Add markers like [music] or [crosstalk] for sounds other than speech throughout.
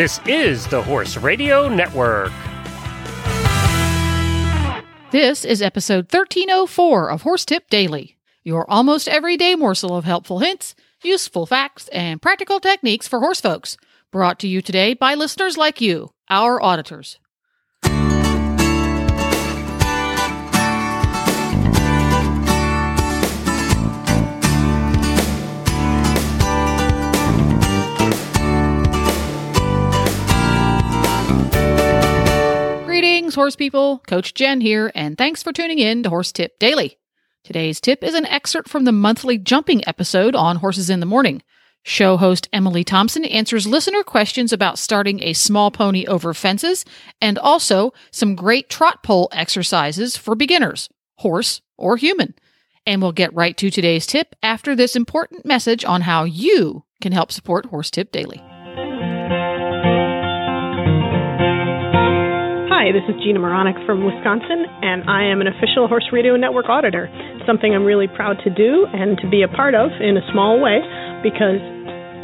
This is the Horse Radio Network. This is episode 1304 of Horse Tip Daily, your almost everyday morsel of helpful hints, useful facts, and practical techniques for horse folks. Brought to you today by listeners like you, our auditors. Horse people. Coach Jen here, and thanks for tuning in to Horse Tip Daily. Today's tip is an excerpt from the monthly jumping episode on Horses in the Morning. Show host Emily Thompson answers listener questions about starting a small pony over fences and also some great trot pole exercises for beginners, horse or human. And we'll get right to today's tip after this important message on how you can help support Horse Tip Daily. Hi, this is Gina Moronic from Wisconsin, and I am an official Horse Radio Network auditor. Something I'm really proud to do and to be a part of in a small way because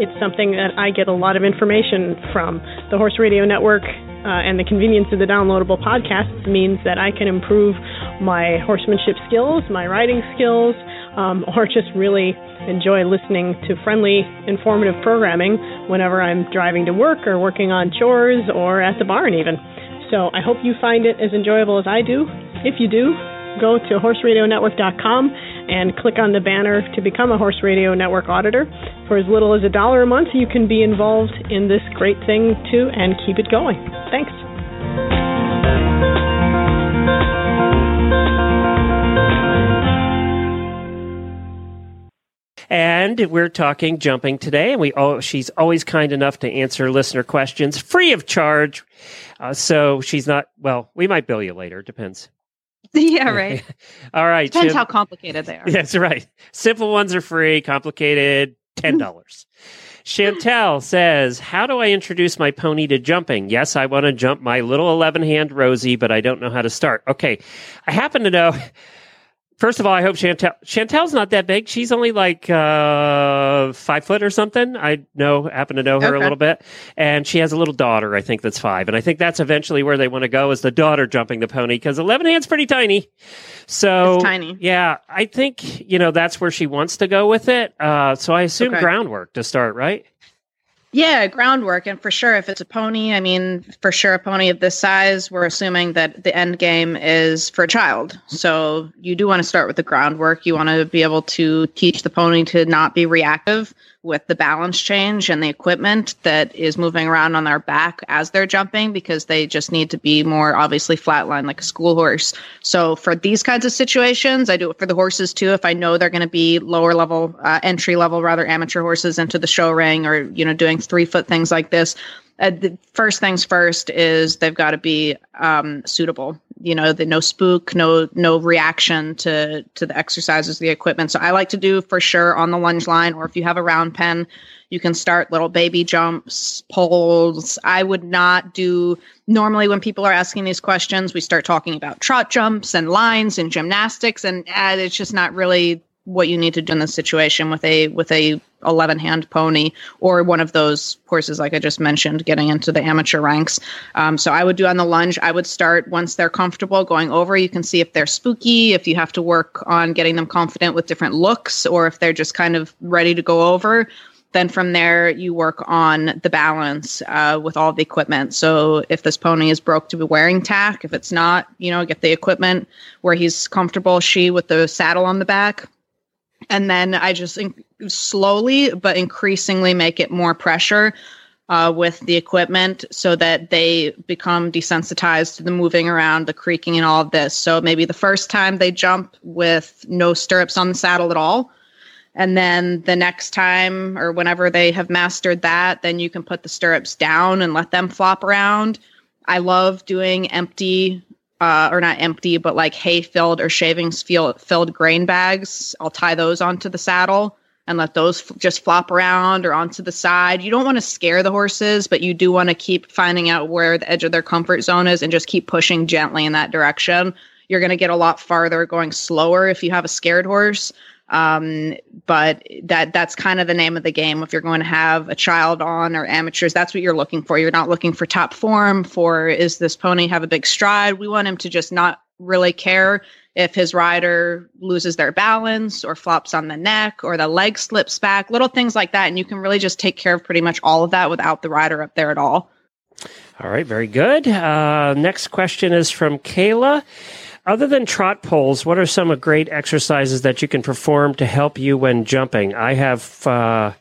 it's something that I get a lot of information from. The Horse Radio Network uh, and the convenience of the downloadable podcasts means that I can improve my horsemanship skills, my riding skills, um, or just really enjoy listening to friendly, informative programming whenever I'm driving to work or working on chores or at the barn, even. So I hope you find it as enjoyable as I do. If you do, go to horseradionetwork.com and click on the banner to become a Horse Radio Network auditor. For as little as a dollar a month, you can be involved in this great thing too and keep it going. Thanks. And we're talking jumping today, and we oh, she's always kind enough to answer listener questions free of charge. Uh, so she's not well. We might bill you later. Depends. [laughs] Yeah, right. [laughs] All right. Depends Jim- how complicated they are. That's right. Simple ones are free. Complicated, ten dollars. [laughs] Chantel says, "How do I introduce my pony to jumping? Yes, I want to jump my little eleven hand Rosie, but I don't know how to start. Okay, I happen to know." First of all, I hope Chantel Chantel's not that big. She's only like uh, five foot or something. I know, happen to know her a little bit, and she has a little daughter. I think that's five, and I think that's eventually where they want to go is the daughter jumping the pony because eleven hand's pretty tiny. So It's tiny. yeah, I think you know that's where she wants to go with it. Uh, so I assume Okay. groundwork to start, right? Yeah, groundwork. And for sure, if it's a pony, I mean, for sure, a pony of this size, we're assuming that the end game is for a child. So you do want to start with the groundwork. You want to be able to teach the pony to not be reactive with the balance change and the equipment that is moving around on their back as they're jumping because they just need to be more obviously flatline like a school horse. So for these kinds of situations, I do it for the horses too. If I know they're going to be lower level, uh, entry level, rather amateur horses into the show ring or, you know, doing three foot things like this. Uh, the first things first is they've got to be um, suitable. You know, the no spook, no no reaction to to the exercises, the equipment. So I like to do for sure on the lunge line, or if you have a round pen, you can start little baby jumps, poles. I would not do normally when people are asking these questions, we start talking about trot jumps and lines and gymnastics, and uh, it's just not really what you need to do in this situation with a with a 11 hand pony or one of those horses like i just mentioned getting into the amateur ranks. Um, so i would do on the lunge i would start once they're comfortable going over. You can see if they're spooky if you have to work on getting them confident with different looks or if they're just kind of ready to go over. Then from there you work on the balance uh, with all the equipment. So if this pony is broke to be wearing tack? If it's not you know get the equipment where he's comfortable. She with the saddle on the back and then I just in- slowly but increasingly make it more pressure uh, with the equipment so that they become desensitized to the moving around, the creaking, and all of this. So maybe the first time they jump with no stirrups on the saddle at all. And then the next time or whenever they have mastered that, then you can put the stirrups down and let them flop around. I love doing empty uh, or not empty, but like hay filled or shavings feel- filled grain bags. I'll tie those onto the saddle and let those f- just flop around or onto the side. You don't want to scare the horses, but you do want to keep finding out where the edge of their comfort zone is and just keep pushing gently in that direction. You're going to get a lot farther going slower if you have a scared horse. Um, but that that's kind of the name of the game. If you're going to have a child on or amateurs, that's what you're looking for. You're not looking for top form. For is this pony have a big stride? We want him to just not really care if his rider loses their balance or flops on the neck or the leg slips back, little things like that. And you can really just take care of pretty much all of that without the rider up there at all. All right, very good. Uh, next question is from Kayla. Other than trot poles, what are some great exercises that you can perform to help you when jumping? I have uh,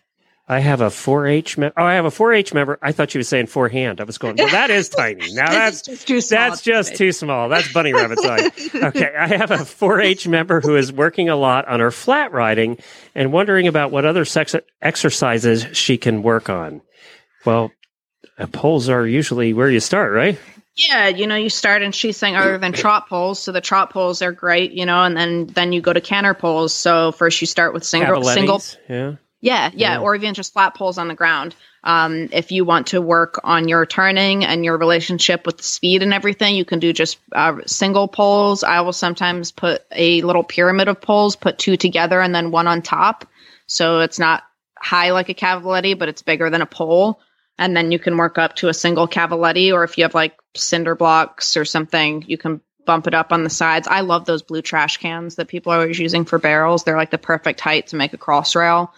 I have a 4-H member. Oh, I have a 4-H member. I thought you were saying forehand. I was going, well, that is tiny. [laughs] Now that's just too small. that's just too small. That's bunny rabbit size. [laughs] Okay, I have a 4-H member who is working a lot on her flat riding and wondering about what other sex exercises she can work on. Well, uh, poles are usually where you start, right? Yeah, you know, you start and she's saying other than trot poles, so the trot poles are great, you know, and then then you go to canter poles. So first you start with single single yeah. Yeah, yeah, Yeah. or even just flat poles on the ground. Um, if you want to work on your turning and your relationship with the speed and everything, you can do just uh, single poles. I will sometimes put a little pyramid of poles, put two together and then one on top. So it's not high like a cavaletti, but it's bigger than a pole. And then you can work up to a single cavaletti, or if you have like cinder blocks or something, you can bump it up on the sides. I love those blue trash cans that people are always using for barrels. They're like the perfect height to make a cross rail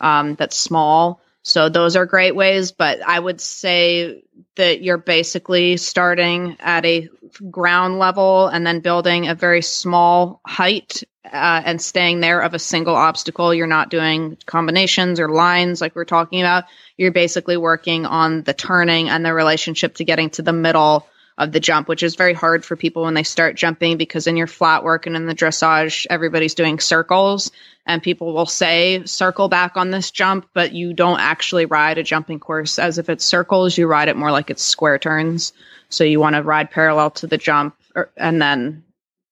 um, that's small. So those are great ways, but I would say that you're basically starting at a ground level and then building a very small height uh, and staying there of a single obstacle. You're not doing combinations or lines like we're talking about. You're basically working on the turning and the relationship to getting to the middle of the jump, which is very hard for people when they start jumping because in your flat work and in the dressage, everybody's doing circles and people will say circle back on this jump, but you don't actually ride a jumping course as if it's circles. You ride it more like it's square turns. So you want to ride parallel to the jump or, and then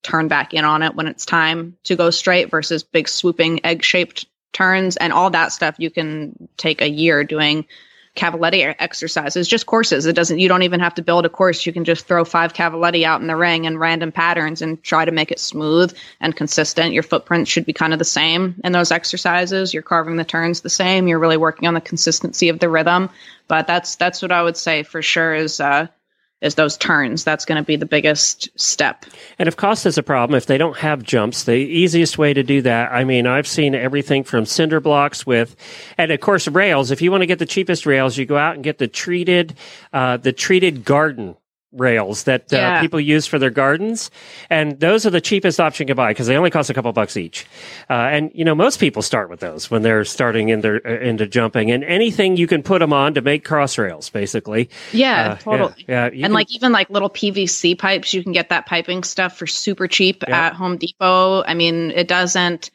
turn back in on it when it's time to go straight versus big swooping egg shaped turns and all that stuff you can take a year doing cavaletti exercises just courses. It doesn't you don't even have to build a course. You can just throw five cavaletti out in the ring in random patterns and try to make it smooth and consistent. Your footprint should be kind of the same in those exercises. You're carving the turns the same. You're really working on the consistency of the rhythm. But that's that's what i would say for sure is uh is those turns. That's going to be the biggest step. And if cost is a problem, if they don't have jumps, the easiest way to do that, I mean, I've seen everything from cinder blocks with, and of course rails. If you want to get the cheapest rails, you go out and get the treated, uh, the treated garden rails that uh, Yeah. people use for their gardens, and those are the cheapest option you can buy because they only cost a couple bucks each. Uh, and you know, most people start with those when they're starting in their uh, into jumping, and anything you can put them on to make cross rails, basically. yeah Uh, totally Yeah, yeah, and can- like even like little PVC pipes, you can get that piping stuff for super cheap Yeah. at Home Depot. I mean, it doesn't.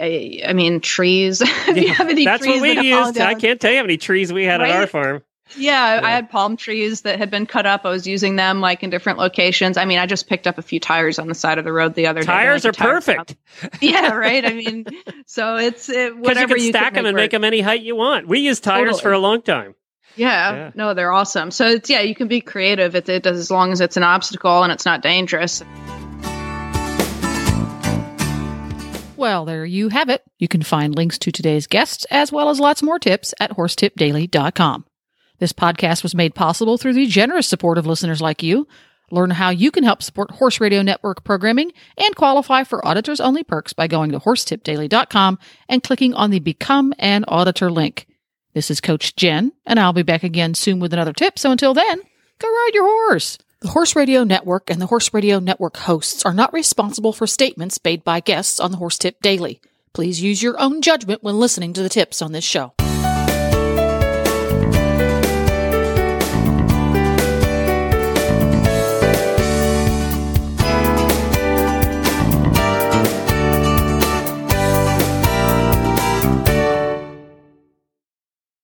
I, I mean, trees. [laughs] if you have any That's trees what we used. I can't tell you how many trees we had at our farm. Yeah, I- Yeah. I had palm trees that had been cut up. I was using them like in different locations. I mean, I just picked up a few tires on the side of the road the other day. Tires Like are a perfect shop. [laughs] yeah, [laughs] right. I mean, so it's it, [laughs] because you whatever can you stack them and make them any height you want. We use tires Totally. for a long time. Yeah, Yeah. no, they're awesome. So it's yeah, you can be creative. It, it does as long as it's an obstacle and it's not dangerous. Well, there you have it. You can find links to today's guests as well as lots more tips at horsetipdaily.com. This podcast was made possible through the generous support of listeners like you. Learn how you can help support Horse Radio Network programming and qualify for auditors only perks by going to horsetipdaily.com and clicking on the Become an Auditor link. This is Coach Jen, and I'll be back again soon with another tip. So until then, go ride your horse. The Horse Radio Network and the Horse Radio Network hosts are not responsible for statements made by guests on the Horse Tip Daily. Please use your own judgment when listening to the tips on this show.